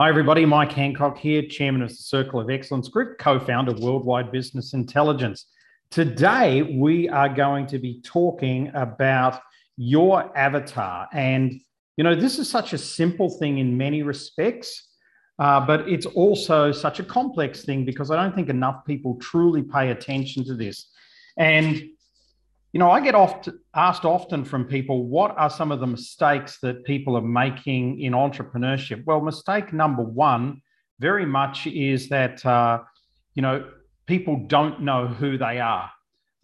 Hi, everybody. Mike Handcock here, Chairman of the Circle of Excellence Group, co founder of Worldwide Business Intelligence. Today, we are going to be talking about your avatar. And, you know, this is such a simple thing in many respects, uh, but it's also such a complex thing because I don't think enough people truly pay attention to this. And you know, I get oft, asked often from people, what are some of the mistakes that people are making in entrepreneurship? Well, mistake number one very much is that, uh, you know, people don't know who they are.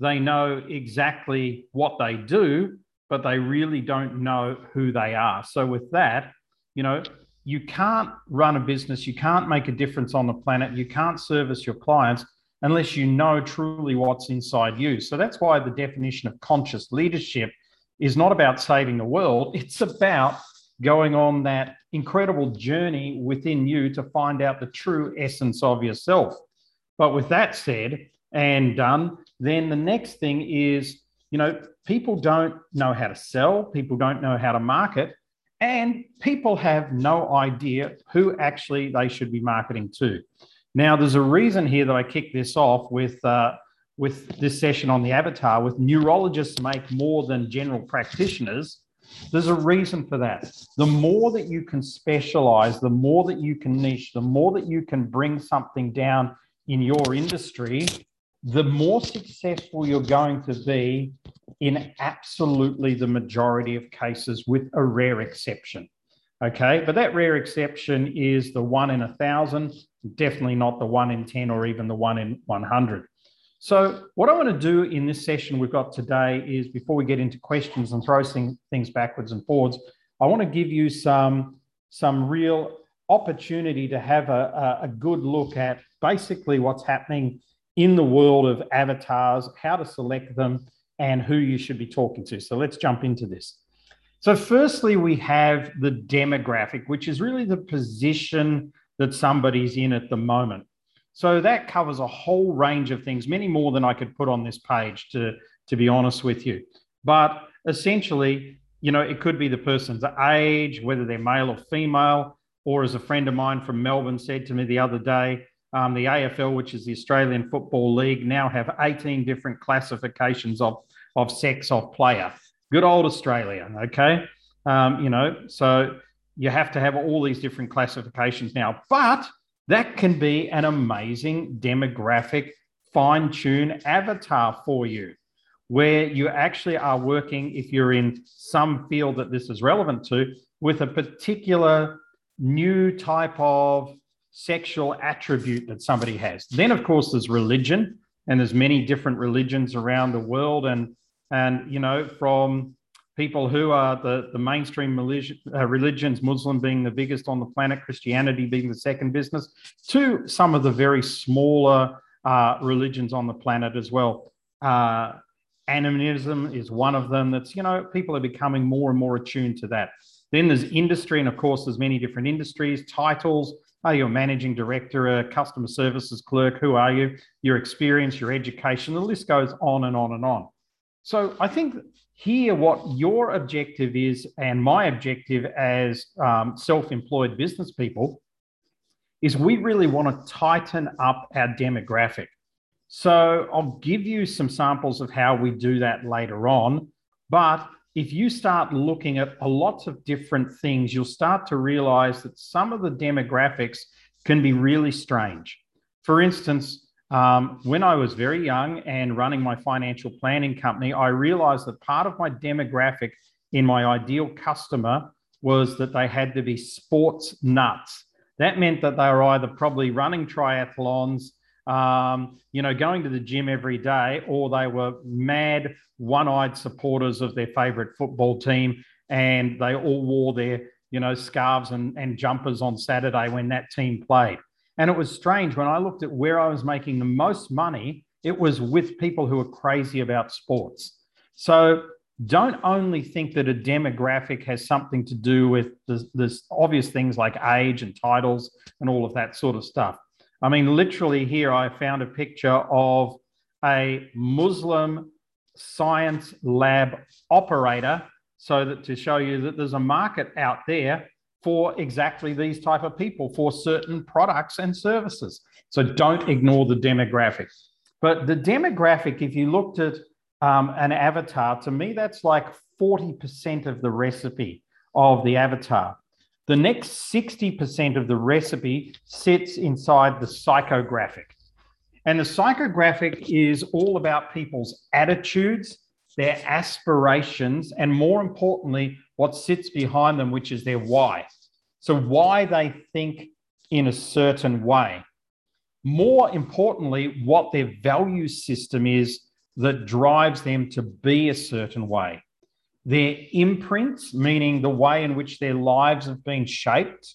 They know exactly what they do, but they really don't know who they are. So, with that, you know, you can't run a business, you can't make a difference on the planet, you can't service your clients unless you know truly what's inside you. So that's why the definition of conscious leadership is not about saving the world, it's about going on that incredible journey within you to find out the true essence of yourself. But with that said and done, then the next thing is, you know, people don't know how to sell, people don't know how to market, and people have no idea who actually they should be marketing to. Now, there's a reason here that I kick this off with uh, with this session on the avatar. With neurologists make more than general practitioners, there's a reason for that. The more that you can specialize, the more that you can niche, the more that you can bring something down in your industry, the more successful you're going to be in absolutely the majority of cases, with a rare exception. Okay, but that rare exception is the one in a thousand, definitely not the one in 10 or even the one in 100. So, what I want to do in this session we've got today is before we get into questions and throw things backwards and forwards, I want to give you some, some real opportunity to have a, a good look at basically what's happening in the world of avatars, how to select them, and who you should be talking to. So, let's jump into this. So, firstly, we have the demographic, which is really the position that somebody's in at the moment. So, that covers a whole range of things, many more than I could put on this page, to, to be honest with you. But essentially, you know, it could be the person's age, whether they're male or female, or as a friend of mine from Melbourne said to me the other day, um, the AFL, which is the Australian Football League, now have 18 different classifications of, of sex of player. Good old Australia, okay? Um, you know, so you have to have all these different classifications now, but that can be an amazing demographic fine tune avatar for you where you actually are working, if you're in some field that this is relevant to, with a particular new type of sexual attribute that somebody has. Then, of course, there's religion, and there's many different religions around the world, and and, you know, from people who are the, the mainstream uh, religions, Muslim being the biggest on the planet, Christianity being the second business, to some of the very smaller uh, religions on the planet as well. Uh, animism is one of them that's, you know, people are becoming more and more attuned to that. Then there's industry, and of course, there's many different industries, titles. Are you a managing director, a customer services clerk? Who are you? Your experience, your education, the list goes on and on and on. So I think here, what your objective is, and my objective as um, self employed business people, is we really want to tighten up our demographic. So I'll give you some samples of how we do that later on. But if you start looking at a lots of different things, you'll start to realize that some of the demographics can be really strange. For instance, um, when I was very young and running my financial planning company, I realized that part of my demographic in my ideal customer was that they had to be sports nuts. That meant that they were either probably running triathlons, um, you know, going to the gym every day, or they were mad, one eyed supporters of their favorite football team. And they all wore their, you know, scarves and, and jumpers on Saturday when that team played. And it was strange when I looked at where I was making the most money, it was with people who are crazy about sports. So don't only think that a demographic has something to do with this, obvious things like age and titles and all of that sort of stuff. I mean, literally, here I found a picture of a Muslim science lab operator so that to show you that there's a market out there for exactly these type of people for certain products and services. So don't ignore the demographic. But the demographic, if you looked at um, an avatar, to me, that's like 40% of the recipe of the avatar. The next 60% of the recipe sits inside the psychographic. And the psychographic is all about people's attitudes, their aspirations, and more importantly, what sits behind them, which is their why. So, why they think in a certain way. More importantly, what their value system is that drives them to be a certain way. Their imprints, meaning the way in which their lives have been shaped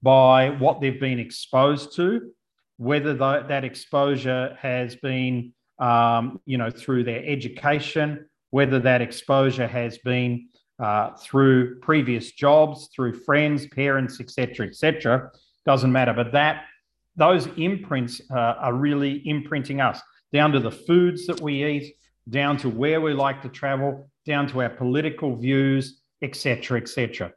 by what they've been exposed to, whether that exposure has been, um, you know, through their education, whether that exposure has been uh, through previous jobs, through friends, parents, etc., etc. Doesn't matter. But that those imprints uh, are really imprinting us down to the foods that we eat, down to where we like to travel, down to our political views, etc., etc.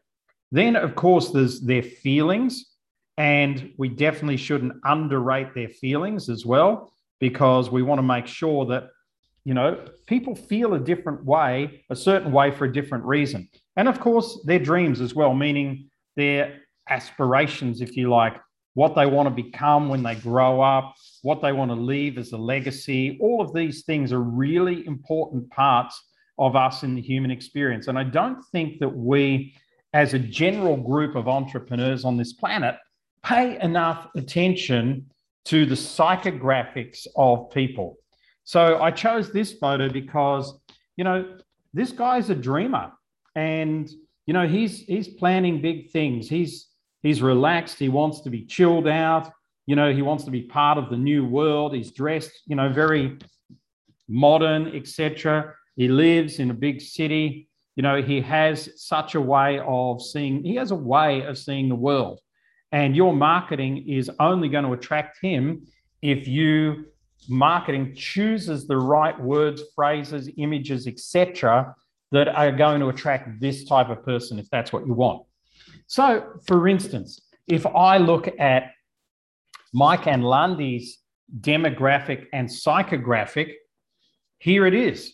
Then, of course, there's their feelings, and we definitely shouldn't underrate their feelings as well, because we want to make sure that you know people feel a different way, a certain way for a different reason, and of course their dreams as well, meaning their aspirations, if you like, what they want to become when they grow up, what they want to leave as a legacy. All of these things are really important parts of us in the human experience. And I don't think that we, as a general group of entrepreneurs on this planet, pay enough attention to the psychographics of people. So I chose this photo because, you know, this guy's a dreamer and, you know, he's, he's planning big things. He's, he's relaxed. He wants to be chilled out. You know, he wants to be part of the new world. He's dressed, you know, very modern, etc. He lives in a big city. You know, he has such a way of seeing, he has a way of seeing the world. And your marketing is only going to attract him if you marketing chooses the right words, phrases, images, etc., that are going to attract this type of person if that's what you want. So, for instance, if I look at Mike and Lundy's demographic and psychographic, here it is.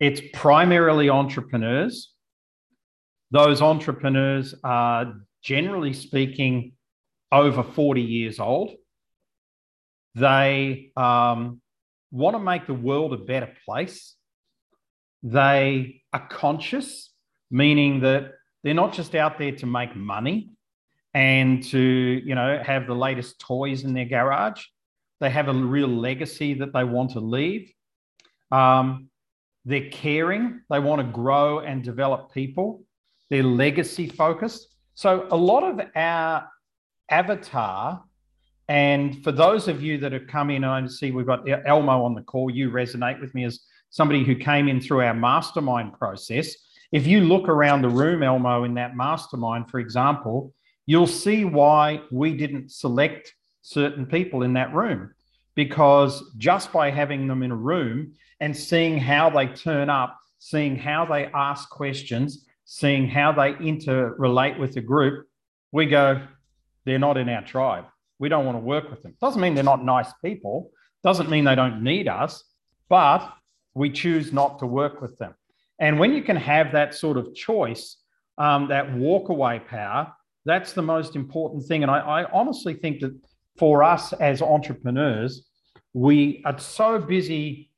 It's primarily entrepreneurs. Those entrepreneurs are generally speaking over 40 years old. They um, want to make the world a better place. They are conscious, meaning that they're not just out there to make money and to, you know, have the latest toys in their garage. They have a real legacy that they want to leave. Um, they're caring. They want to grow and develop people. They're legacy focused. So a lot of our avatar, and for those of you that have come in, I see we've got Elmo on the call. You resonate with me as somebody who came in through our mastermind process. If you look around the room, Elmo, in that mastermind, for example, you'll see why we didn't select certain people in that room. Because just by having them in a room and seeing how they turn up, seeing how they ask questions, seeing how they interrelate with the group, we go, they're not in our tribe. We don't want to work with them. Doesn't mean they're not nice people, doesn't mean they don't need us, but we choose not to work with them. And when you can have that sort of choice, um, that walkaway power, that's the most important thing. And I, I honestly think that for us as entrepreneurs, we are so busy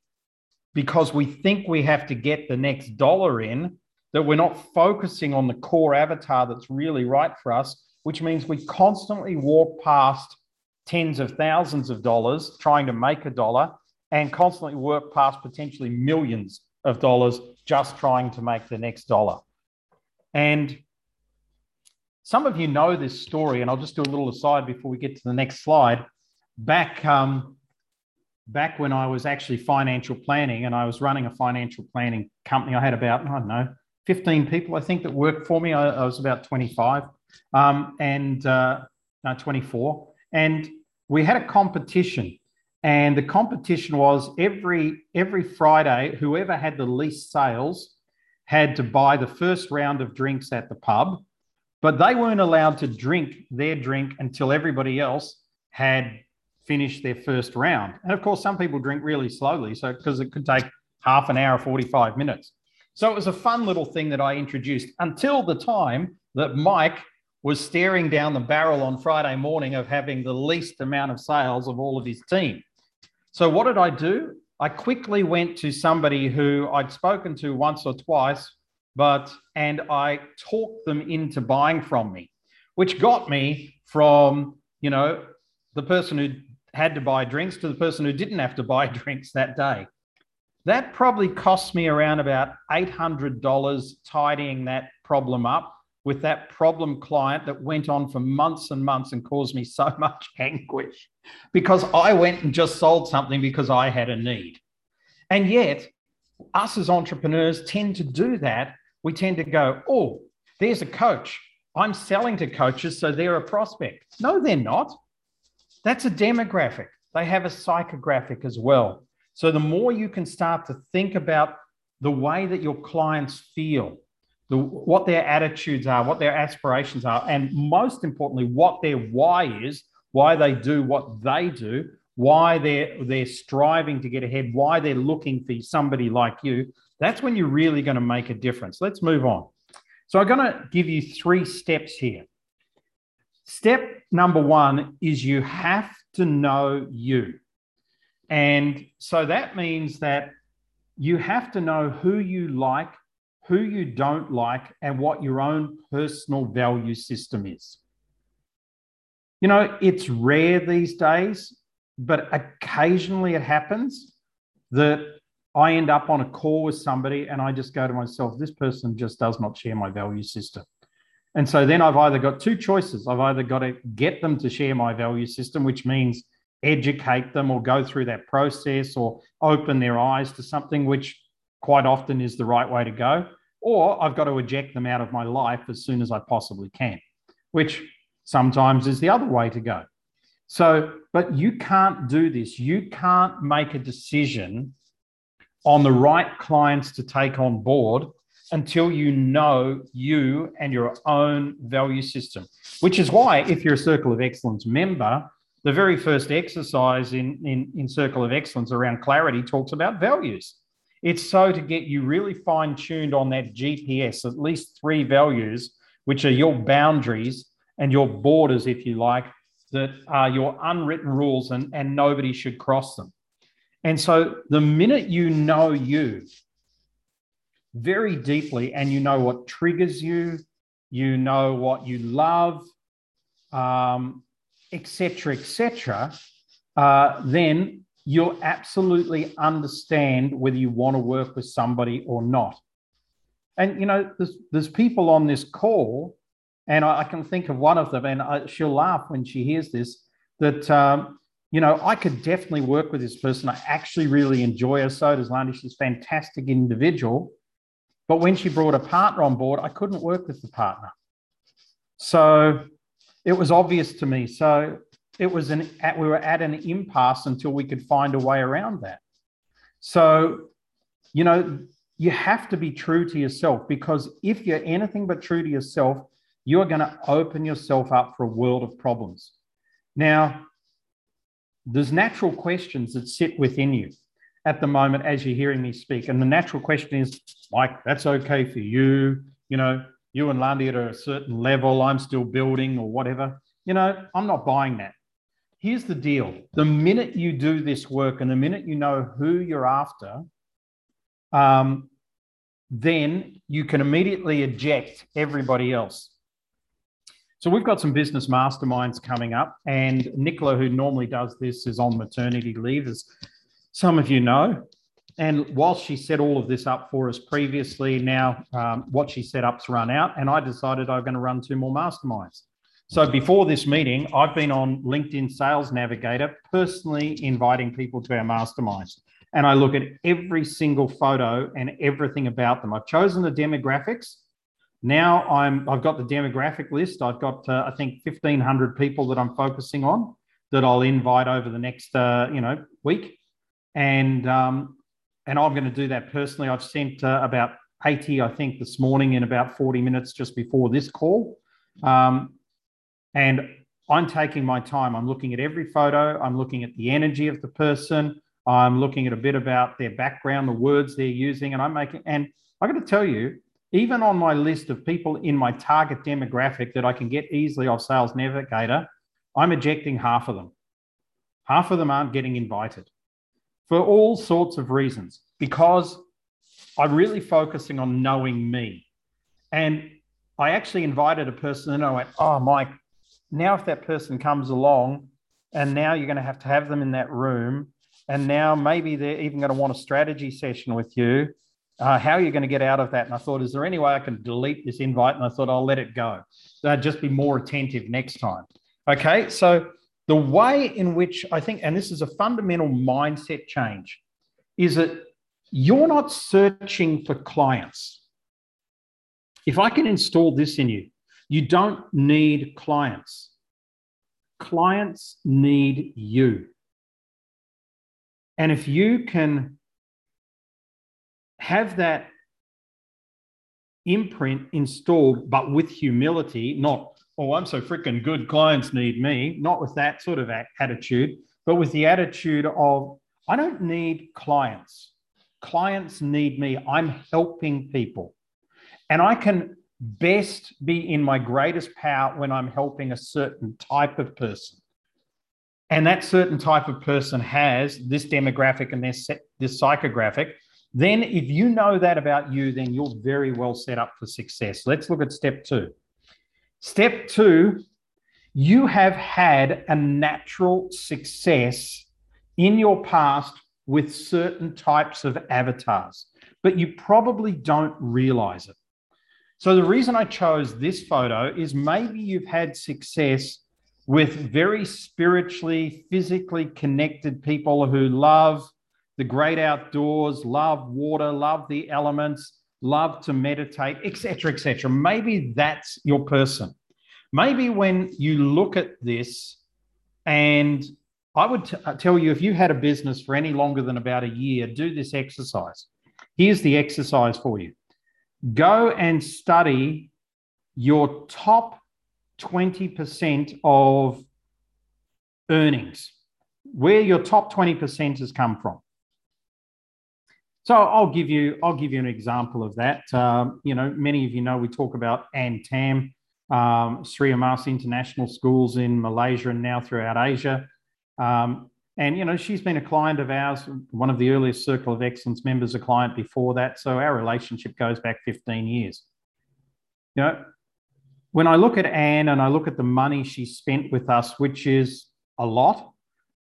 because we think we have to get the next dollar in that we're not focusing on the core avatar that's really right for us, which means we constantly walk past tens of thousands of dollars trying to make a dollar and constantly work past potentially millions of dollars just trying to make the next dollar. And some of you know this story, and I'll just do a little aside before we get to the next slide. Back, um, back when I was actually financial planning and I was running a financial planning company, I had about, I don't know, 15 people, I think, that worked for me. I, I was about 25 um, and uh, no, 24. And we had a competition. And the competition was every every Friday, whoever had the least sales had to buy the first round of drinks at the pub. but they weren't allowed to drink their drink until everybody else had finished their first round. And of course, some people drink really slowly, so because it could take half an hour, 45 minutes. So it was a fun little thing that I introduced until the time that Mike was staring down the barrel on Friday morning of having the least amount of sales of all of his team. So what did I do? I quickly went to somebody who I'd spoken to once or twice, but and I talked them into buying from me, which got me from, you know, the person who had to buy drinks to the person who didn't have to buy drinks that day. That probably cost me around about $800 tidying that problem up with that problem client that went on for months and months and caused me so much anguish because I went and just sold something because I had a need. And yet, us as entrepreneurs tend to do that. We tend to go, oh, there's a coach. I'm selling to coaches, so they're a prospect. No, they're not. That's a demographic. They have a psychographic as well. So the more you can start to think about the way that your clients feel, the, what their attitudes are, what their aspirations are, and most importantly, what their why is, why they do what they do, why they're they're striving to get ahead, why they're looking for somebody like you. That's when you're really going to make a difference. Let's move on. So I'm going to give you three steps here. Step number one is you have to know you. And so that means that you have to know who you like who you don't like, and what your own personal value system is. You know, it's rare these days, but occasionally it happens that I end up on a call with somebody and I just go to myself, this person just does not share my value system. And so then I've either got two choices. I've either got to get them to share my value system, which means educate them or go through that process or open their eyes to something, which quite often is the right way to go. Or I've got to eject them out of my life as soon as I possibly can, which sometimes is the other way to go. So, but you can't do this. You can't make a decision on the right clients to take on board until you know you and your own value system, which is why, if you're a Circle of Excellence member, the very first exercise in, in, in Circle of Excellence around clarity talks about values. It's so to get you really fine tuned on that GPS, at least three values, which are your boundaries and your borders, if you like, that are your unwritten rules and, and nobody should cross them. And so the minute you know you very deeply and you know what triggers you, you know what you love, um, etc., etc., uh, then you'll absolutely understand whether you want to work with somebody or not. And you know, there's there's people on this call, and I, I can think of one of them, and I, she'll laugh when she hears this. That um, you know, I could definitely work with this person. I actually really enjoy her. So does Landy. She's a fantastic individual. But when she brought a partner on board, I couldn't work with the partner. So it was obvious to me. So it was an we were at an impasse until we could find a way around that. So, you know, you have to be true to yourself because if you're anything but true to yourself, you're going to open yourself up for a world of problems. Now, there's natural questions that sit within you at the moment as you're hearing me speak. And the natural question is, Mike, that's okay for you. You know, you and Landy at a certain level, I'm still building or whatever. You know, I'm not buying that. Here's the deal the minute you do this work and the minute you know who you're after, um, then you can immediately eject everybody else. So we've got some business masterminds coming up, and Nicola, who normally does this, is on maternity leave, as some of you know. And whilst she set all of this up for us previously, now um, what she set up's run out, and I decided I'm going to run two more masterminds. So before this meeting, I've been on LinkedIn Sales Navigator, personally inviting people to our masterminds. And I look at every single photo and everything about them. I've chosen the demographics. Now I'm, I've got the demographic list. I've got, uh, I think, 1,500 people that I'm focusing on that I'll invite over the next, uh, you know, week. And um, and I'm going to do that personally. I've sent uh, about 80, I think, this morning in about 40 minutes just before this call. Um, and I'm taking my time. I'm looking at every photo. I'm looking at the energy of the person. I'm looking at a bit about their background, the words they're using, and I'm making. And I got to tell you, even on my list of people in my target demographic that I can get easily off Sales Navigator, I'm ejecting half of them. Half of them aren't getting invited for all sorts of reasons because I'm really focusing on knowing me. And I actually invited a person and I went, Oh, Mike, now if that person comes along and now you're going to have to have them in that room and now maybe they're even going to want a strategy session with you uh, how are you going to get out of that? And i thought is there any way i can delete this invite? And i thought i'll let it go. So just be more attentive next time. Okay so the way in which i think and this is a fundamental mindset change is that you're not searching for clients. If i can install this in you you don't need clients. Clients need you. And if you can have that imprint installed, but with humility, not, oh, I'm so freaking good, clients need me, not with that sort of attitude, but with the attitude of, I don't need clients. Clients need me. I'm helping people. And I can best be in my greatest power when I'm helping a certain type of person. And that certain type of person has this demographic and this, this psychographic. Then, if you know that about you, then you're very well set up for success. Let's look at step two. Step two, you have had a natural success in your past with certain types of avatars, but you probably don't realize it. So the reason I chose this photo is maybe you've had success with very spiritually, physically connected people who love the great outdoors, love water, love the elements, love to meditate, etc., etc. Maybe that's your person. Maybe when you look at this, and I would t- uh, tell you if you had a business for any longer than about a year, do this exercise. Here's the exercise for you go and study your top 20% of earnings, where your top 20% has come from. So I'll give you I'll give you an example of that. Um, you know, many of you know we talk about Ann Tam, um, Sri Emas International Schools in Malaysia and now throughout Asia. Um, and, you know, she's been a client of ours, one of the earliest Circle of Excellence members, a client before that. So our relationship goes back 15 years. You know, when I look at Anne and I look at the money she spent with us, which is a lot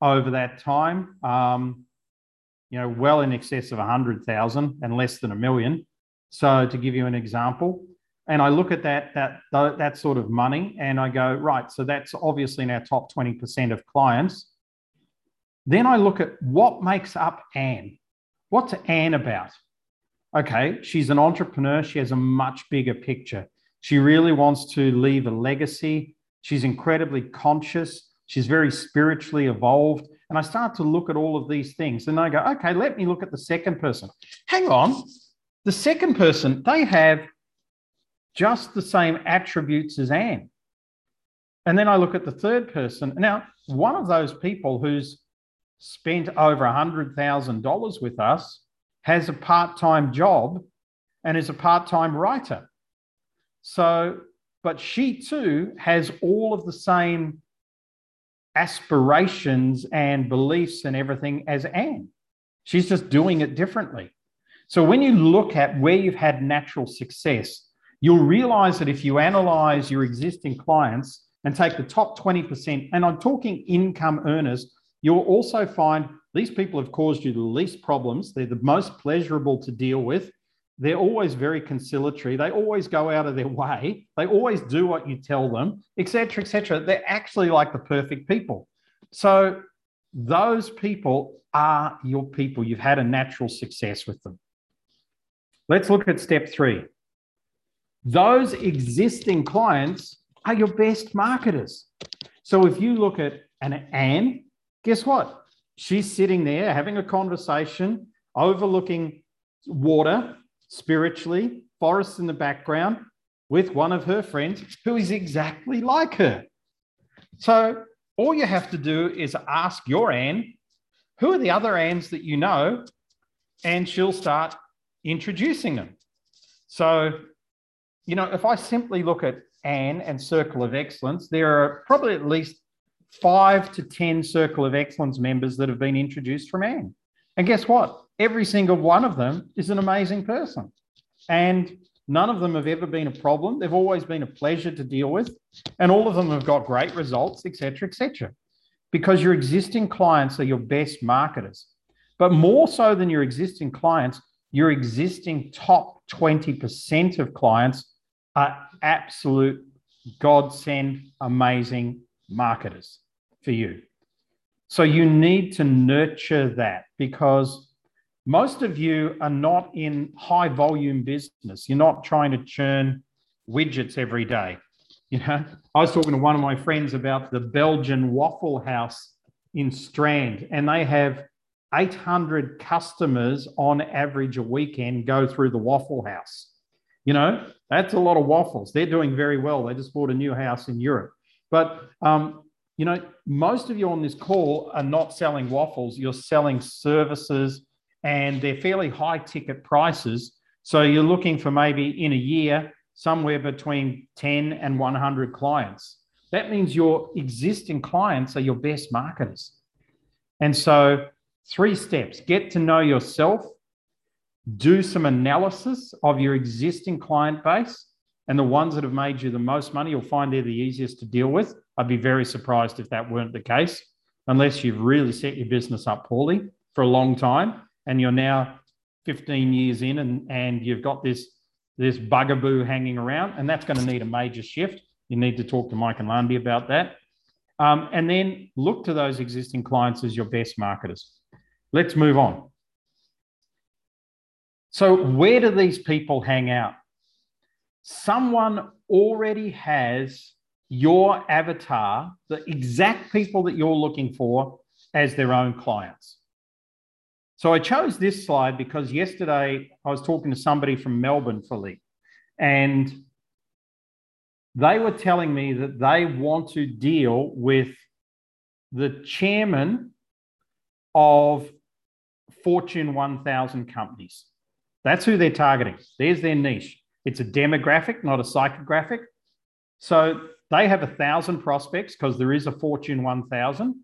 over that time, um, you know, well in excess of 100,000 and less than a million. So to give you an example, and I look at that, that, that sort of money and I go, right, so that's obviously in our top 20% of clients then I look at what makes up Anne. What's Anne about? Okay, she's an entrepreneur. She has a much bigger picture. She really wants to leave a legacy. She's incredibly conscious. She's very spiritually evolved. And I start to look at all of these things and I go, okay, let me look at the second person. Hang on. The second person, they have just the same attributes as Anne. And then I look at the third person. Now, one of those people who's spent over $100,000 with us, has a part time job, and is a part time writer. So, but she too has all of the same aspirations and beliefs and everything as Anne. She's just doing it differently. So, when you look at where you've had natural success, you'll realize that if you analyze your existing clients and take the top 20%, and I'm talking income earners You'll also find these people have caused you the least problems. They're the most pleasurable to deal with. They're always very conciliatory. They always go out of their way. They always do what you tell them, etc., etc. They're actually like the perfect people. So those people are your people. You've had a natural success with them. Let's look at step three. Those existing clients are your best marketers. So if you look at an Anne, guess what? She's sitting there having a conversation, overlooking water spiritually, forests in the background, with one of her friends who is exactly like her. So all you have to do is ask your Anne, who are the other Annes that you know? And she'll start introducing them. So, you know, if I simply look at Anne and Circle of Excellence, there are probably at least five to 10 Circle of Excellence members that have been introduced from Anne. And guess what? Every single one of them is an amazing person. And none of them have ever been a problem. They've always been a pleasure to deal with. And all of them have got great results, etc., etc. Because your existing clients are your best marketers. But more so than your existing clients, your existing top 20% of clients are absolute godsend amazing marketers for you. So you need to nurture that because most of you are not in high volume business. You're not trying to churn widgets every day. You know, I was talking to one of my friends about the Belgian Waffle House in Strand, and they have 800 customers on average a weekend go through the Waffle House. You know, that's a lot of waffles. They're doing very well. They just bought a new house in Europe. But, um, you know, most of you on this call are not selling waffles. You're selling services and they're fairly high ticket prices. So you're looking for maybe in a year, somewhere between 10 and 100 clients. That means your existing clients are your best marketers. And so, three steps get to know yourself, do some analysis of your existing client base, and the ones that have made you the most money, you'll find they're the easiest to deal with. I'd be very surprised if that weren't the case, unless you've really set your business up poorly for a long time and you're now 15 years in and, and you've got this, this bugaboo hanging around, and that's going to need a major shift. You need to talk to Mike and Landy about that. Um, and then look to those existing clients as your best marketers. Let's move on. So, where do these people hang out? Someone already has your avatar, the exact people that you're looking for, as their own clients. So I chose this slide because yesterday I was talking to somebody from Melbourne, Philippe, and they were telling me that they want to deal with the chairman of Fortune 1000 companies. That's who they're targeting. There's their niche. It's a demographic, not a psychographic. So they have a thousand prospects because there is a Fortune 1000.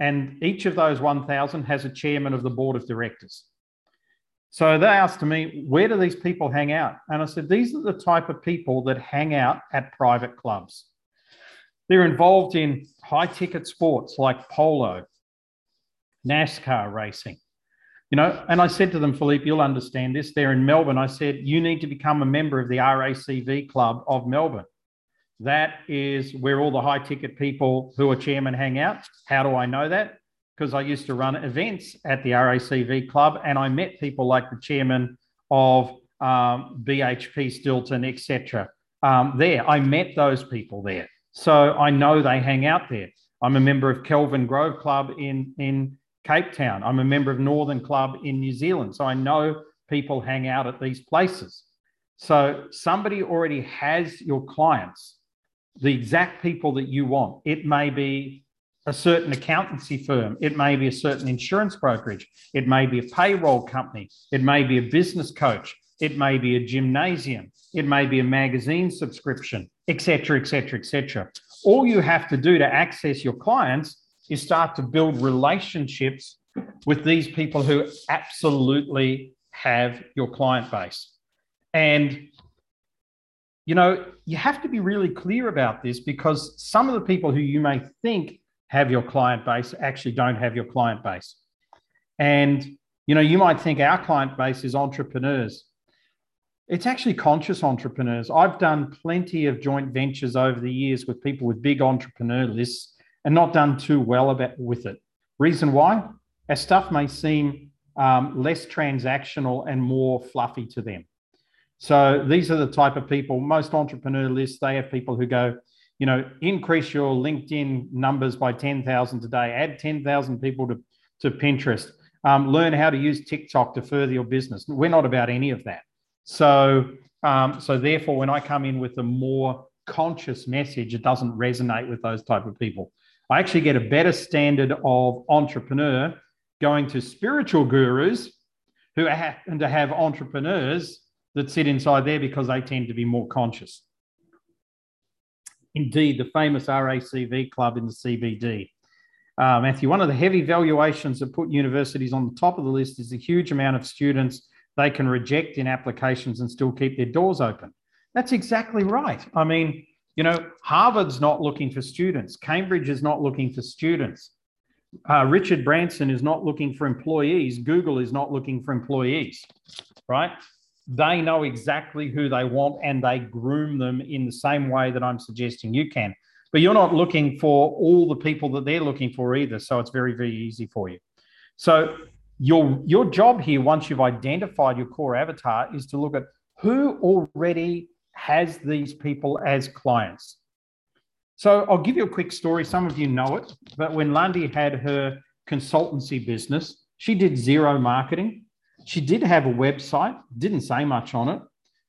And each of those 1,000 has a chairman of the board of directors. So they asked me, where do these people hang out? And I said, these are the type of people that hang out at private clubs. They're involved in high ticket sports like polo, NASCAR racing. You know, and I said to them, Philippe, you'll understand this. They're in Melbourne. I said, you need to become a member of the RACV Club of Melbourne. That is where all the high ticket people who are chairman hang out. How do I know that? Because I used to run events at the RACV club and I met people like the chairman of um, BHP Billiton, etc. Um, there, I met those people there. So I know they hang out there. I'm a member of Kelvin Grove Club in, in Cape Town. I'm a member of Northern Club in New Zealand. So I know people hang out at these places. So somebody already has your clients the exact people that you want. It may be a certain accountancy firm, it may be a certain insurance brokerage, it may be a payroll company, it may be a business coach, it may be a gymnasium, it may be a magazine subscription, etc., etc., etc. All you have to do to access your clients is start to build relationships with these people who absolutely have your client base. And you know, you have to be really clear about this because some of the people who you may think have your client base actually don't have your client base. And, you know, you might think our client base is entrepreneurs. It's actually conscious entrepreneurs. I've done plenty of joint ventures over the years with people with big entrepreneur lists and not done too well about with it. Reason why? Our stuff may seem um, less transactional and more fluffy to them. So these are the type of people, most entrepreneur lists, they have people who go, you know, increase your LinkedIn numbers by 10,000 today, add 10,000 people to, to Pinterest, um, learn how to use TikTok to further your business. We're not about any of that. So Um, so therefore, when I come in with a more conscious message, it doesn't resonate with those type of people. I actually get a better standard of entrepreneur going to spiritual gurus who happen to have entrepreneurs that sit inside there because they tend to be more conscious. Indeed, the famous RACV club in the CBD. Uh, Matthew, one of the heavy valuations that put universities on the top of the list is the huge amount of students they can reject in applications and still keep their doors open. That's exactly right. I mean, you know, Harvard's not looking for students, Cambridge is not looking for students. Uh, Richard Branson is not looking for employees. Google is not looking for employees, right? They know exactly who they want and they groom them in the same way that I'm suggesting you can. But you're not looking for all the people that they're looking for either. So it's very, very easy for you. So your, your job here, once you've identified your core avatar, is to look at who already has these people as clients. So I'll give you a quick story. Some of you know it, but when Lundy had her consultancy business, she did zero marketing. She did have a website, didn't say much on it.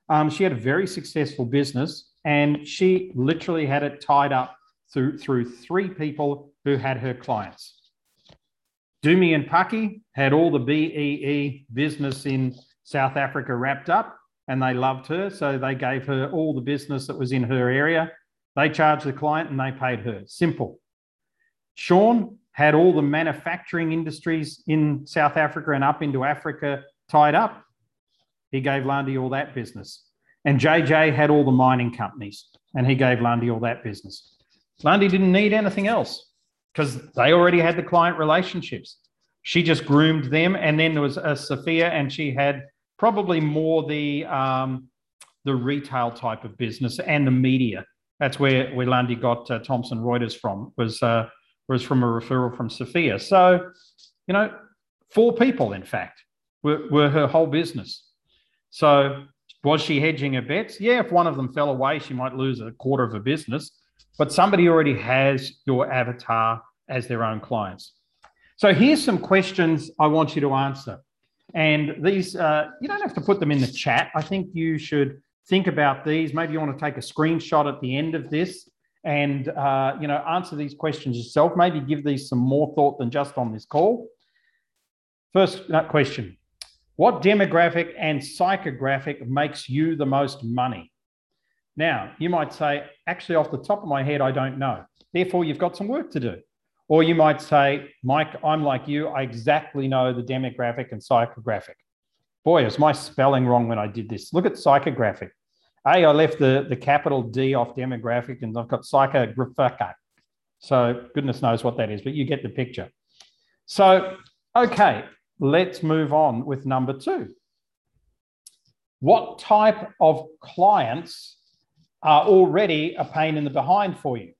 Um, she had a very successful business, and she literally had it tied up through, through three people who had her clients. Dumi and Pucky had all the BEE business in South Africa wrapped up and they loved her. So they gave her all the business that was in her area. They charged the client and they paid her. Simple. Sean had all the manufacturing industries in South Africa and up into Africa tied up. He gave Lundy all that business. And JJ had all the mining companies and he gave Lundy all that business. Lundy didn't need anything else because they already had the client relationships. She just groomed them. And then there was a Sophia and she had probably more the um, the retail type of business and the media. That's where where Lundy got uh, Thomson Reuters from was uh, was from a referral from Sophia. So, you know, four people in fact were, were her whole business. So was she hedging her bets? Yeah, if one of them fell away, she might lose a quarter of her business. But somebody already has your avatar as their own clients. So here's some questions I want you to answer. And these, uh, you don't have to put them in the chat. I think you should think about these. Maybe you want to take a screenshot at the end of this and uh, you know answer these questions yourself. Maybe give these some more thought than just on this call. First question: What demographic and psychographic makes you the most money? Now, you might say, actually, off the top of my head, I don't know. Therefore, you've got some work to do. Or you might say, Mike, I'm like you. I exactly know the demographic and psychographic. Boy, is my spelling wrong when I did this. Look at psychographic. A, I left the, the capital D off demographic and I've got psychographic. So goodness knows what that is, but you get the picture. So, okay, let's move on with number two. What type of clients are already a pain in the behind for you?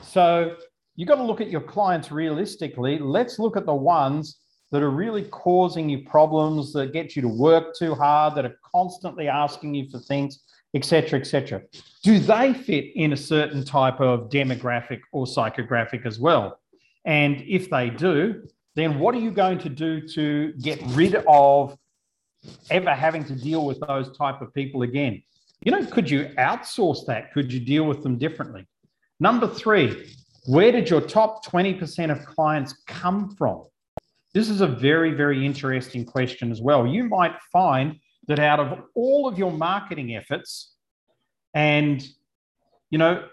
So you've got to look at your clients realistically. Let's look at the ones that are really causing you problems, that get you to work too hard, that are constantly asking you for things, etc., etc. Do they fit in a certain type of demographic or psychographic as well? And if they do, then what are you going to do to get rid of ever having to deal with those type of people again? You know, could you outsource that? Could you deal with them differently? Number three, where did your top 20% of clients come from? This is a very, very interesting question as well. You might find that out of all of your marketing efforts, and you know,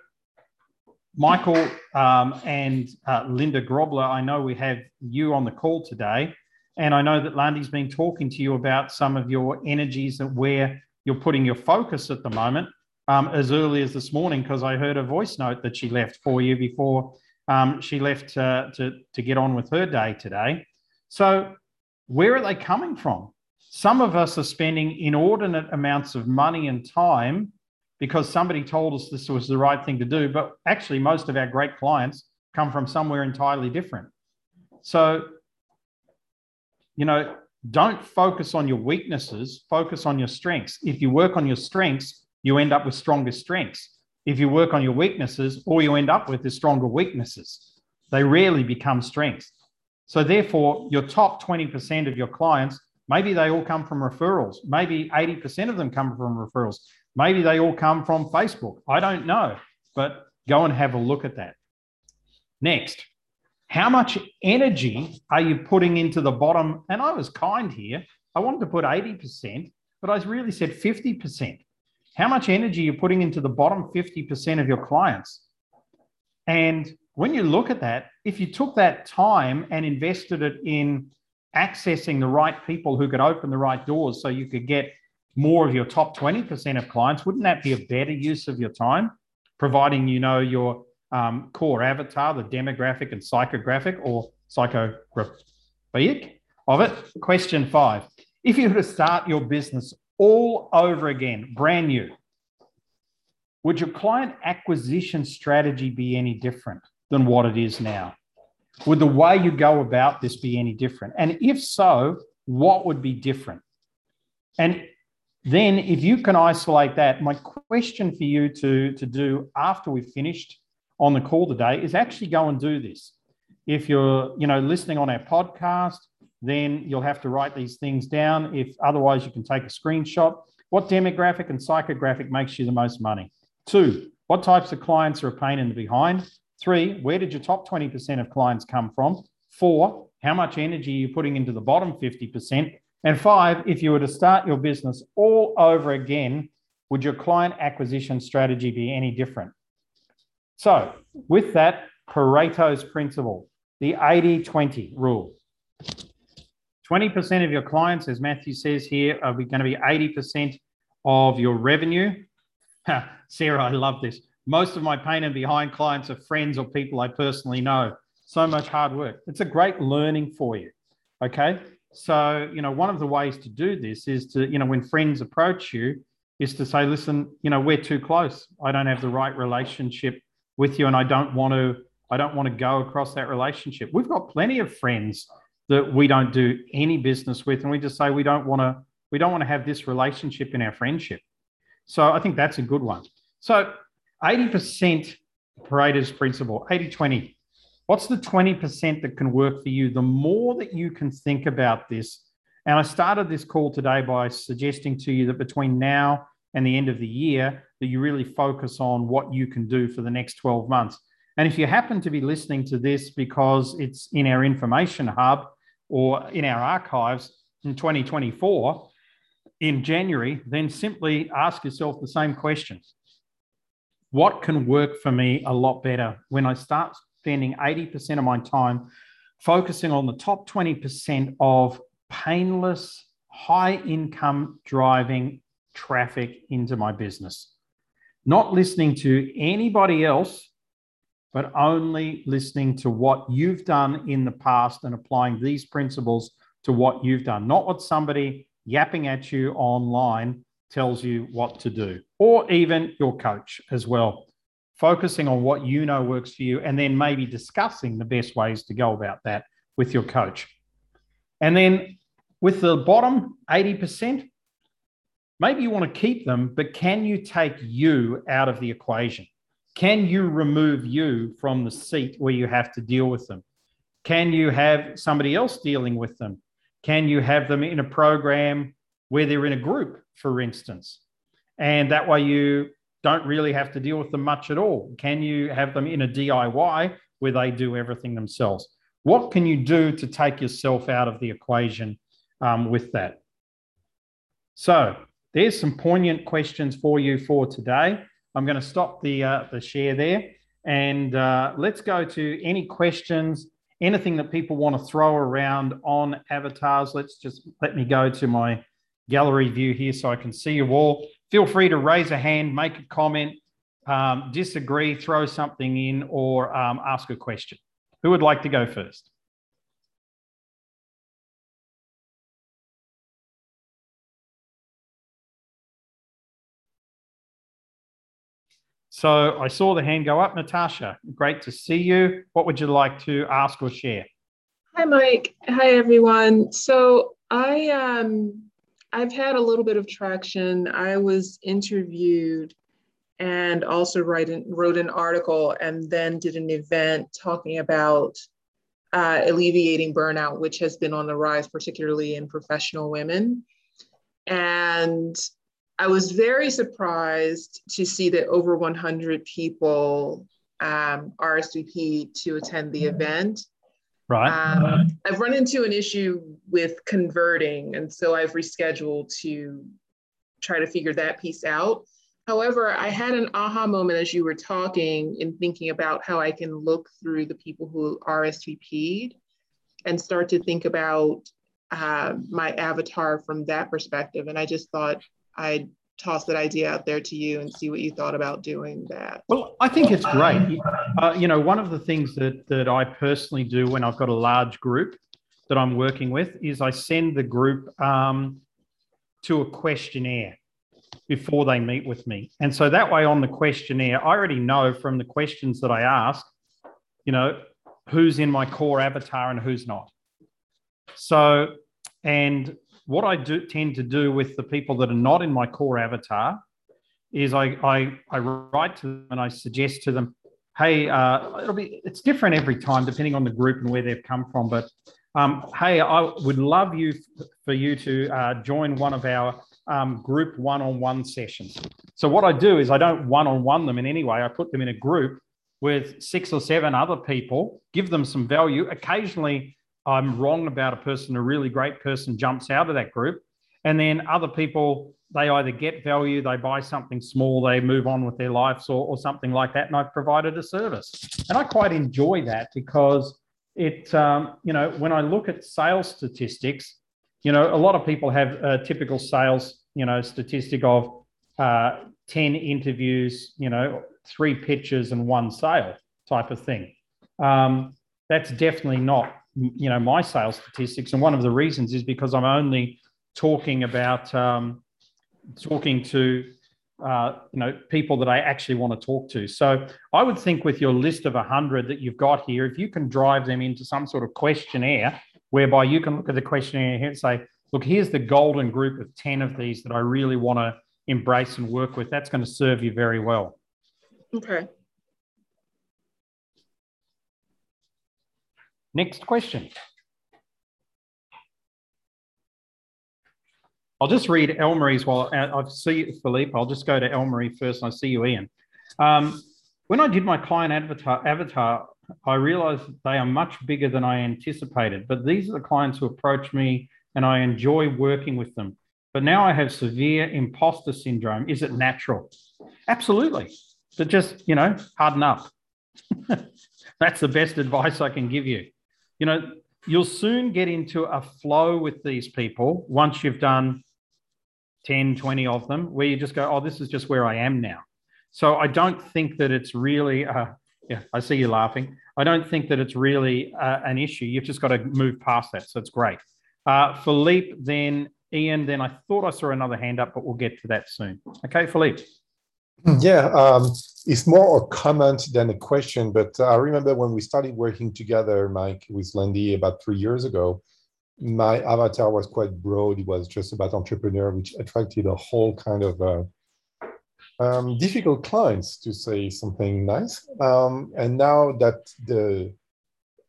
Michael um, and uh, Linda Grobler, I know we have you on the call today, and I know that Lundy's been talking to you about some of your energies and where you're putting your focus at the moment um, as early as this morning because I heard a voice note that she left for you before um, she left uh, to, to get on with her day today. So, where are they coming from? Some of us are spending inordinate amounts of money and time because somebody told us this was the right thing to do. But actually, most of our great clients come from somewhere entirely different. So, you know, don't focus on your weaknesses, focus on your strengths. If you work on your strengths, you end up with stronger strengths. If you work on your weaknesses, all you end up with is stronger weaknesses. They rarely become strengths. So, therefore, your top 20% of your clients Maybe they all come from referrals. Maybe 80% of them come from referrals. Maybe they all come from Facebook. I don't know, but go and have a look at that. Next, how much energy are you putting into the bottom? And I was kind here. I wanted to put 80%, but I really said 50%. How much energy you're putting into the bottom 50% of your clients? And when you look at that, if you took that time and invested it in accessing the right people who could open the right doors so you could get more of your top 20% of clients, wouldn't that be a better use of your time? Providing you know your um, core avatar, the demographic and psychographic or psychographic of it. Question five If you were to start your business all over again, brand new, would your client acquisition strategy be any different than what it is now? Would the way you go about this be any different? And if so, what would be different? And then, if you can isolate that, my question for you to, to do after we've finished on the call today is actually go and do this. If you're, you know, listening on our podcast, then you'll have to write these things down. If otherwise, you can take a screenshot. What demographic and psychographic makes you the most money? Two, what types of clients are a pain in the behind? Three, where did your top 20% of clients come from? Four, how much energy are you putting into the bottom 50%? And five, if you were to start your business all over again, would your client acquisition strategy be any different? So, with that, Pareto's principle, the 80 20 rule. 20% of your clients, as Matthew says here, are going to be 80% of your revenue. Sarah, I love this. Most of my pain and behind clients are friends or people I personally know. So much hard work. It's a great learning for you. Okay. So, you know, one of the ways to do this is to, you know, when friends approach you, is to say, listen, you know, we're too close. I don't have the right relationship with you, and I don't want to, I don't want to go across that relationship. We've got plenty of friends that we don't do any business with, and we just say we don't want to, we don't want to have this relationship in our friendship. So I think that's a good one. So 80% Pareto's principle, 80 20. What's the 20% that can work for you? The more that you can think about this, and I started this call today by suggesting to you that between now and the end of the year, that you really focus on what you can do for the next 12 months. And if you happen to be listening to this because it's in our information hub or in our archives in 2024 in January, then simply ask yourself the same questions what can work for me a lot better when I start spending 80% of my time focusing on the top 20% of painless, high income driving traffic into my business. Not listening to anybody else, but only listening to what you've done in the past and applying these principles to what you've done, not what somebody yapping at you online tells you what to do, or even your coach as well. Focusing on what you know works for you, and then maybe discussing the best ways to go about that with your coach. And then with the bottom 80%, maybe you want to keep them, but can you take you out of the equation? Can you remove you from the seat where you have to deal with them? Can you have somebody else dealing with them? Can you have them in a program where they're in a group, for instance. And that way you don't really have to deal with them much at all. Can you have them in a DIY where they do everything themselves? What can you do to take yourself out of the equation um, with that? So there's some poignant questions for you for today. I'm going to stop the, uh, the share there and uh, let's go to any questions, anything that people want to throw around on avatars. Let's just let me go to my gallery view here so I can see you all. Feel free to raise a hand, make a comment, um, disagree, throw something in, or um, ask a question. Who would like to go first? So I saw the hand go up. Natasha, great to see you. What would you like to ask or share? Hi, Mike. Hi, everyone. So I um, I've had a little bit of traction. I was interviewed and also write wrote an article and then did an event talking about uh, alleviating burnout, which has been on the rise, particularly in professional women. And I was very surprised to see that over 100 people um, RSVP to attend the event. Right. Um, I've run into an issue with converting, and so I've rescheduled to try to figure that piece out. However, I had an aha moment as you were talking in thinking about how I can look through the people who RSVP'd and start to think about uh, my avatar from that perspective. And I just thought I'd toss that idea out there to you and see what you thought about doing that. Well, I think it's great. Uh, you know, one of the things that that I personally do when I've got a large group that I'm working with is I send the group um, to a questionnaire before they meet with me. And so that way on the questionnaire, I already know from the questions that I ask, you know, who's in my core avatar and who's not. So, and what I do tend to do with the people that are not in my core avatar is I, I, I write to them and I suggest to them, hey, uh, it'll be it's different every time depending on the group and where they've come from. But um, hey, I would love you for you to uh, join one of our um, group one-on-one sessions. So what I do is I don't one-on-one them in any way. I put them in a group with six or seven other people, give them some value. Occasionally, I'm wrong about a person, a really great person jumps out of that group. And then other people, they either get value, they buy something small, they move on with their lives or, or something like that. And I've provided a service. And I quite enjoy that because it, um, you know, when I look at sales statistics, you know, a lot of people have a typical sales, you know, statistic of uh, 10 interviews, you know, three pitches and one sale type of thing. Um, that's definitely not you know my sales statistics. And one of the reasons is because i'm only talking about um, talking to uh, you know people that i actually want to talk to. So i would think with your list of 100 that you've got here if you can drive them into some sort of questionnaire whereby you can look at the questionnaire here and say look here's the golden group of 10 of these that i really want to embrace and work with. That's going to serve you very well. Okay Next question. I'll just read Elmarie's while I see you, Philippe. I'll just go to Elmarie first. I see you, Ian. Um, when I did my client avatar, avatar, I realized they are much bigger than I anticipated. But these are the clients who approach me and I enjoy working with them. But now I have severe imposter syndrome. Is it natural? Absolutely. But just, you know, harden up. That's the best advice I can give you you know, you'll soon get into a flow with these people once you've done 10, 20 of them, where you just go, oh, this is just where I am now. So I don't think that it's really, uh, yeah, I see you laughing. I don't think that it's really uh, an issue. You've just got to move past that. So it's great. Uh, Philippe, then Ian, then I thought I saw another hand up, but we'll get to that soon. Okay, Philippe. Yeah, um, it's more a comment than a question. But I remember when we started working together, Mike, with Landy about three years ago, my avatar was quite broad. It was just about entrepreneur, which attracted a whole kind of uh, um, difficult clients, to say something nice. Um, and now that the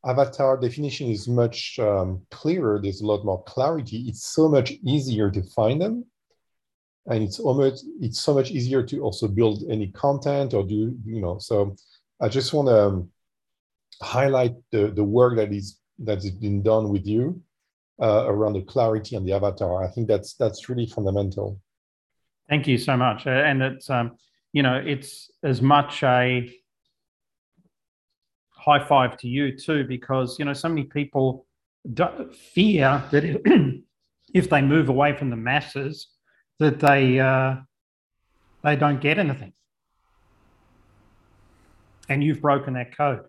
avatar definition is much um, clearer, there's a lot more clarity. It's so much easier to find them and it's almost it's so much easier to also build any content or do you know so i just want to um, highlight the, the work that is that's been done with you uh, around the clarity and the avatar. I think that's that's really fundamental. Thank you so much. And it's um you know it's as much a high five to you too because you know so many people fear that if they move away from the masses that they uh, they don't get anything. And you've broken that code.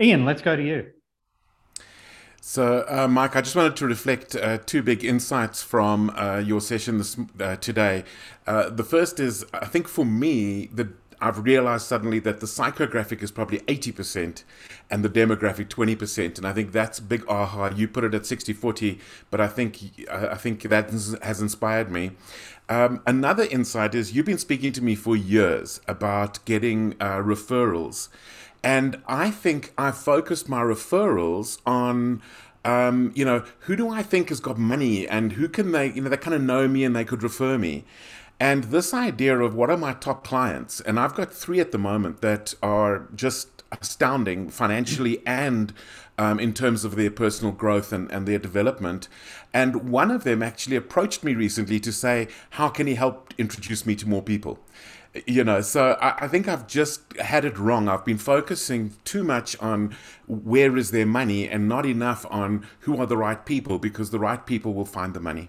Ian, let's go to you. So, uh, Mike, I just wanted to reflect uh, two big insights from uh, your session this, uh, today. Uh, the first is, I think for me, the I've realized suddenly that the psychographic is probably 80% and the demographic 20%. And I think that's big aha. You put it at 60 40, but I think, I think that has inspired me. Um, another insight is you've been speaking to me for years about getting uh, referrals. And I think I focused my referrals on um, you know, who do I think has got money and who can they, you know, they kind of know me and they could refer me. And this idea of what are my top clients, and I've got three at the moment that are just astounding financially and um, in terms of their personal growth and, and their development. And one of them actually approached me recently to say, How can he help introduce me to more people? you know so I, I, think i've just had it wrong i've been focusing too much on where is their money and not enough on who are the right people because the right people will find the money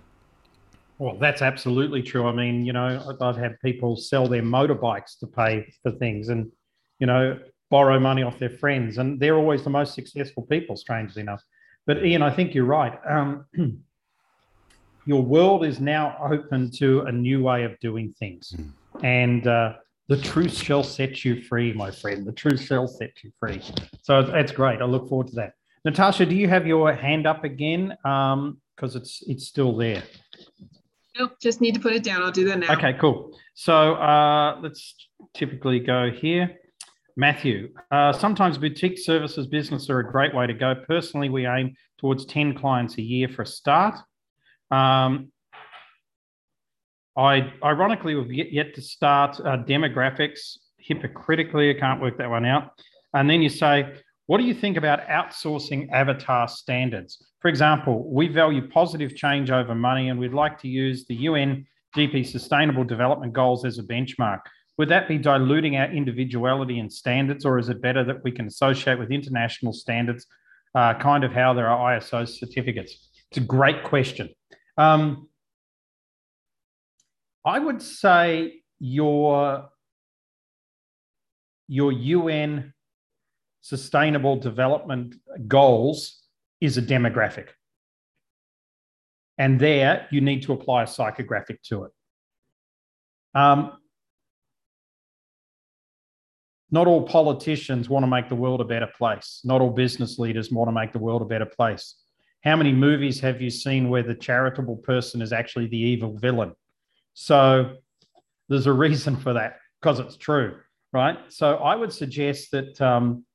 well that's absolutely true i mean you know i've had people sell their motorbikes to pay for things and you know borrow money off their friends and they're always the most successful people strangely enough but ian i think you're right um, your world is now open to a new way of doing things mm and uh, the truth shall set you free, my friend. The truth shall set you free. So that's great. I look forward to that. Natasha, do you have your hand up again? Because um, it's it's still there. Nope, just need to put it down. I'll do that now. Okay, cool. So uh, let's typically go here. Matthew, uh, sometimes boutique services business are a great way to go. Personally, we aim towards 10 clients a year for a start. Um, I ironically we've yet to start uh, demographics hypocritically. I can't work that one out. And then you say, what do you think about outsourcing avatar standards? For example, we value positive change over money, and we'd like to use the UN GP Sustainable Development Goals as a benchmark. Would that be diluting our individuality and standards, or is it better that we can associate with international standards, uh, kind of how there are ISO certificates? It's a great question. Um, I would say your your UN sustainable development goals is a demographic. And there you need to apply a psychographic to it. Um, not all politicians want to make the world a better place. Not all business leaders want to make the world a better place. How many movies have you seen where the charitable person is actually the evil villain? So there's a reason for that because it's true, right? So I would suggest that, um,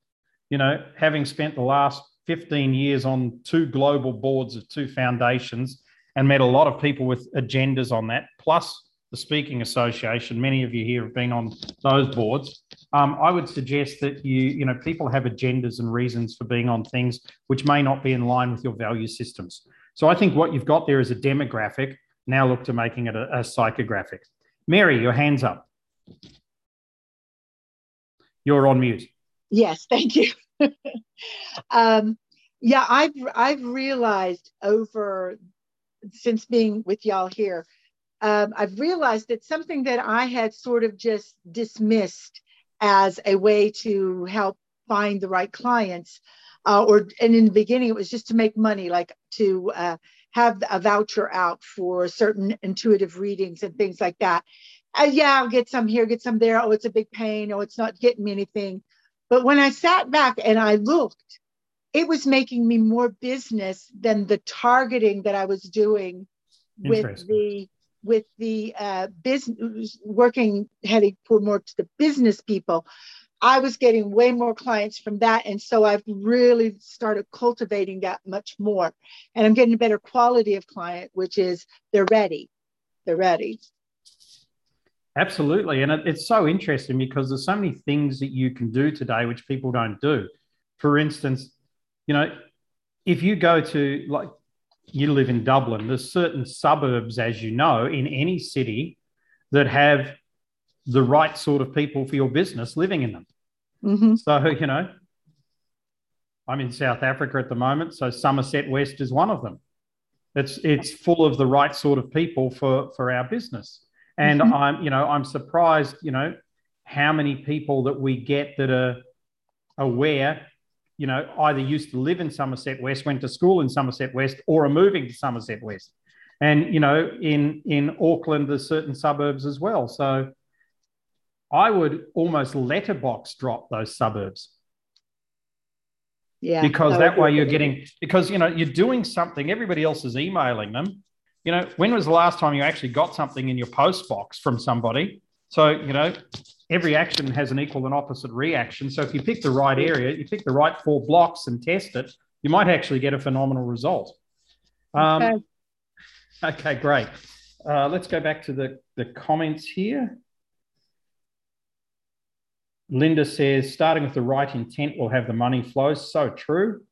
you know, having spent the last 15 years on two global boards of two foundations and met a lot of people with agendas on that, plus the Speaking Association, many of you here have been on those boards. Um, I would suggest that you, you know, people have agendas and reasons for being on things which may not be in line with your value systems. So I think what you've got there is a demographic now look to making it a, a psychographic. Mary, your hand's up. You're on mute. Yes, thank you. um, yeah, I've I've realized over since being with y'all here, um, I've realized that something that I had sort of just dismissed as a way to help find the right clients, uh, or and in the beginning it was just to make money, like to uh, have a voucher out for certain intuitive readings and things like that. Uh, yeah, I'll get some here, get some there. Oh, it's a big pain. Oh, it's not getting me anything. But when I sat back and I looked, it was making me more business than the targeting that I was doing with the with the uh, business working heading for more to the business people I was getting way more clients from that. And so I've really started cultivating that much more. And I'm getting a better quality of client, which is they're ready. They're ready. Absolutely. And it, it's so interesting because there's so many things that you can do today which people don't do. For instance, you know, if you go to like you live in Dublin, there's certain suburbs, as you know, in any city that have the right sort of people for your business living in them. Mm-hmm. So, you know, I'm in South Africa at the moment. So Somerset West is one of them. It's it's full of the right sort of people for for our business. And mm-hmm. I'm, you know, I'm surprised, you know, how many people that we get that are aware, you know, either used to live in Somerset West, went to school in Somerset West, or are moving to Somerset West. And you know, in in Auckland, there's certain suburbs as well. So I would almost letterbox drop those suburbs. Yeah. Because that, that way you're getting, because, you know, you're doing something, everybody else is emailing them. You know, when was the last time you actually got something in your post box from somebody? So, you know, every action has an equal and opposite reaction. So if you pick the right area, you pick the right four blocks and test it, you might actually get a phenomenal result. Um, okay. okay, great. Uh, let's go back to the, the comments here. Linda says, starting with the right intent will have the money flow. So true.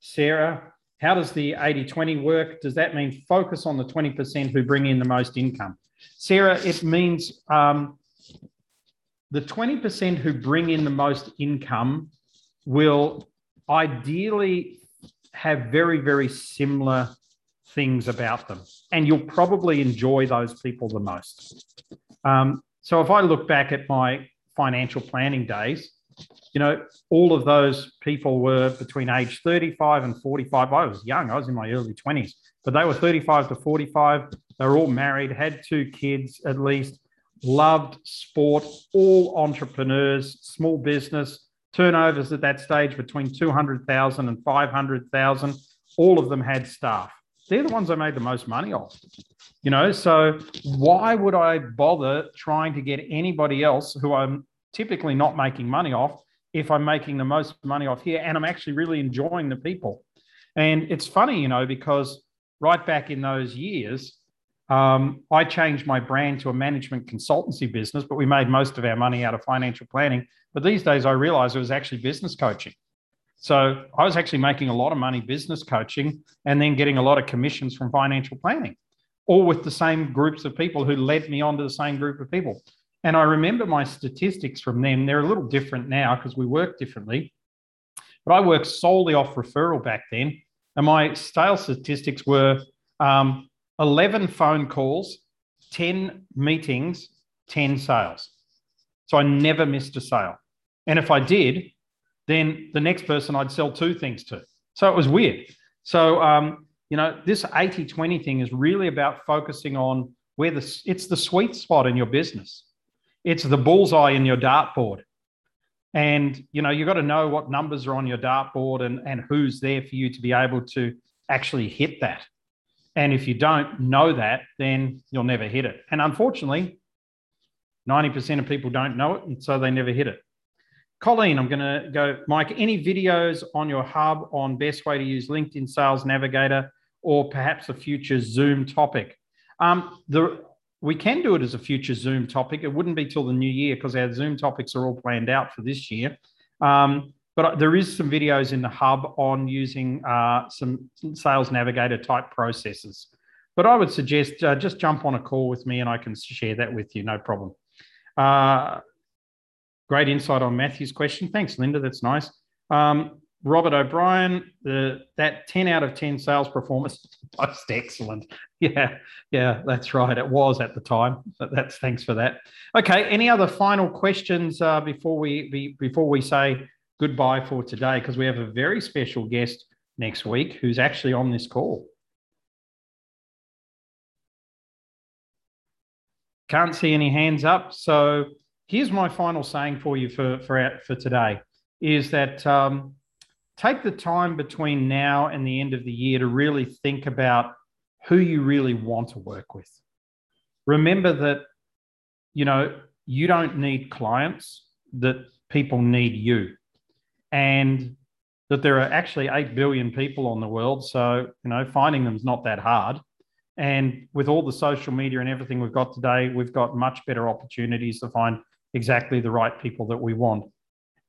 Sarah, how does the 80 20 work? Does that mean focus on the 20% who bring in the most income? Sarah, it means um, the 20% who bring in the most income will ideally have very, very similar things about them. And you'll probably enjoy those people the most. Um, so if I look back at my financial planning days, you know, all of those people were between age 35 and 45. I was young, I was in my early 20s, but they were 35 to 45. They were all married, had two kids at least, loved sport, all entrepreneurs, small business, turnovers at that stage between 200,000 and 500,000. All of them had staff. They're the ones I made the most money off. You know, so why would I bother trying to get anybody else who I'm typically not making money off if I'm making the most money off here and I'm actually really enjoying the people? And it's funny, you know, because right back in those years, um, I changed my brand to a management consultancy business, but we made most of our money out of financial planning. But these days, I realized it was actually business coaching. So I was actually making a lot of money business coaching and then getting a lot of commissions from financial planning all with the same groups of people who led me on to the same group of people. And I remember my statistics from them. They're a little different now because we work differently. But I worked solely off referral back then. And my sales statistics were um, 11 phone calls, 10 meetings, 10 sales. So I never missed a sale. And if I did, then the next person I'd sell two things to. So it was weird. So um, you know, this 80 20 thing is really about focusing on where the, it's the sweet spot in your business. It's the bullseye in your dartboard. And, you know, you've got to know what numbers are on your dartboard and, and who's there for you to be able to actually hit that. And if you don't know that, then you'll never hit it. And unfortunately, 90% of people don't know it. And so they never hit it. Colleen, I'm going to go. Mike, any videos on your hub on best way to use LinkedIn Sales Navigator or perhaps a future Zoom topic. Um, the, we can do it as a future Zoom topic. It wouldn't be till the new year because our Zoom topics are all planned out for this year. Um, but there is some videos in the hub on using uh, some Sales Navigator type processes. But I would suggest uh, just jump on a call with me and I can share that with you, no problem. Uh, great insight on Matthew's question. Thanks, Linda. That's nice. Um, Robert O'Brien, the, that 10 out of 10 sales performance, most excellent. Yeah, yeah, that's right. It was at the time. So that's thanks for that. Okay, any other final questions uh, before we be, before we say goodbye for today? Because we have a very special guest next week who's actually on this call. Can't see any hands up. So here's my final saying for you for for for today is that. Um, take the time between now and the end of the year to really think about who you really want to work with. Remember that, you know, you don't need clients, that people need you. And that there are actually 8 billion people on the world. So, you know, finding them is not that hard. And with all the social media and everything we've got today, we've got much better opportunities to find exactly the right people that we want.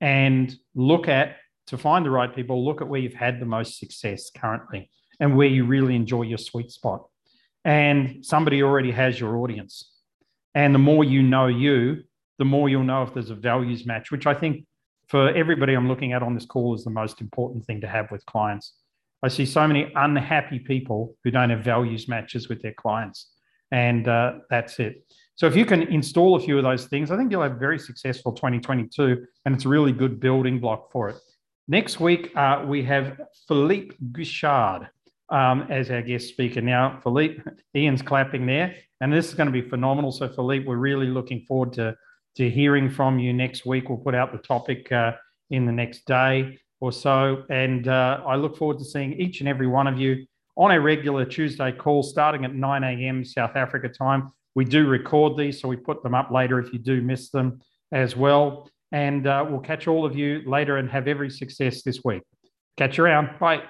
And look at to find the right people, look at where you've had the most success currently and where you really enjoy your sweet spot. And somebody already has your audience. And the more you know you, the more you'll know if there's a values match, which I think for everybody I'm looking at on this call is the most important thing to have with clients. I see so many unhappy people who don't have values matches with their clients. And uh, that's it. So if you can install a few of those things, I think you'll have a very successful 2022, and it's a really good building block for it. Next week, uh, we have Philippe Guichard um, as our guest speaker. Now, Philippe, Ian's clapping there, and this is going to be phenomenal. So, Philippe, we're really looking forward to, to hearing from you next week. We'll put out the topic uh, in the next day or so. And uh, I look forward to seeing each and every one of you on a regular Tuesday call starting at 9 a.m. South Africa time. We do record these, so we put them up later if you do miss them as well. And uh, we'll catch all of you later and have every success this week. Catch you around. Bye.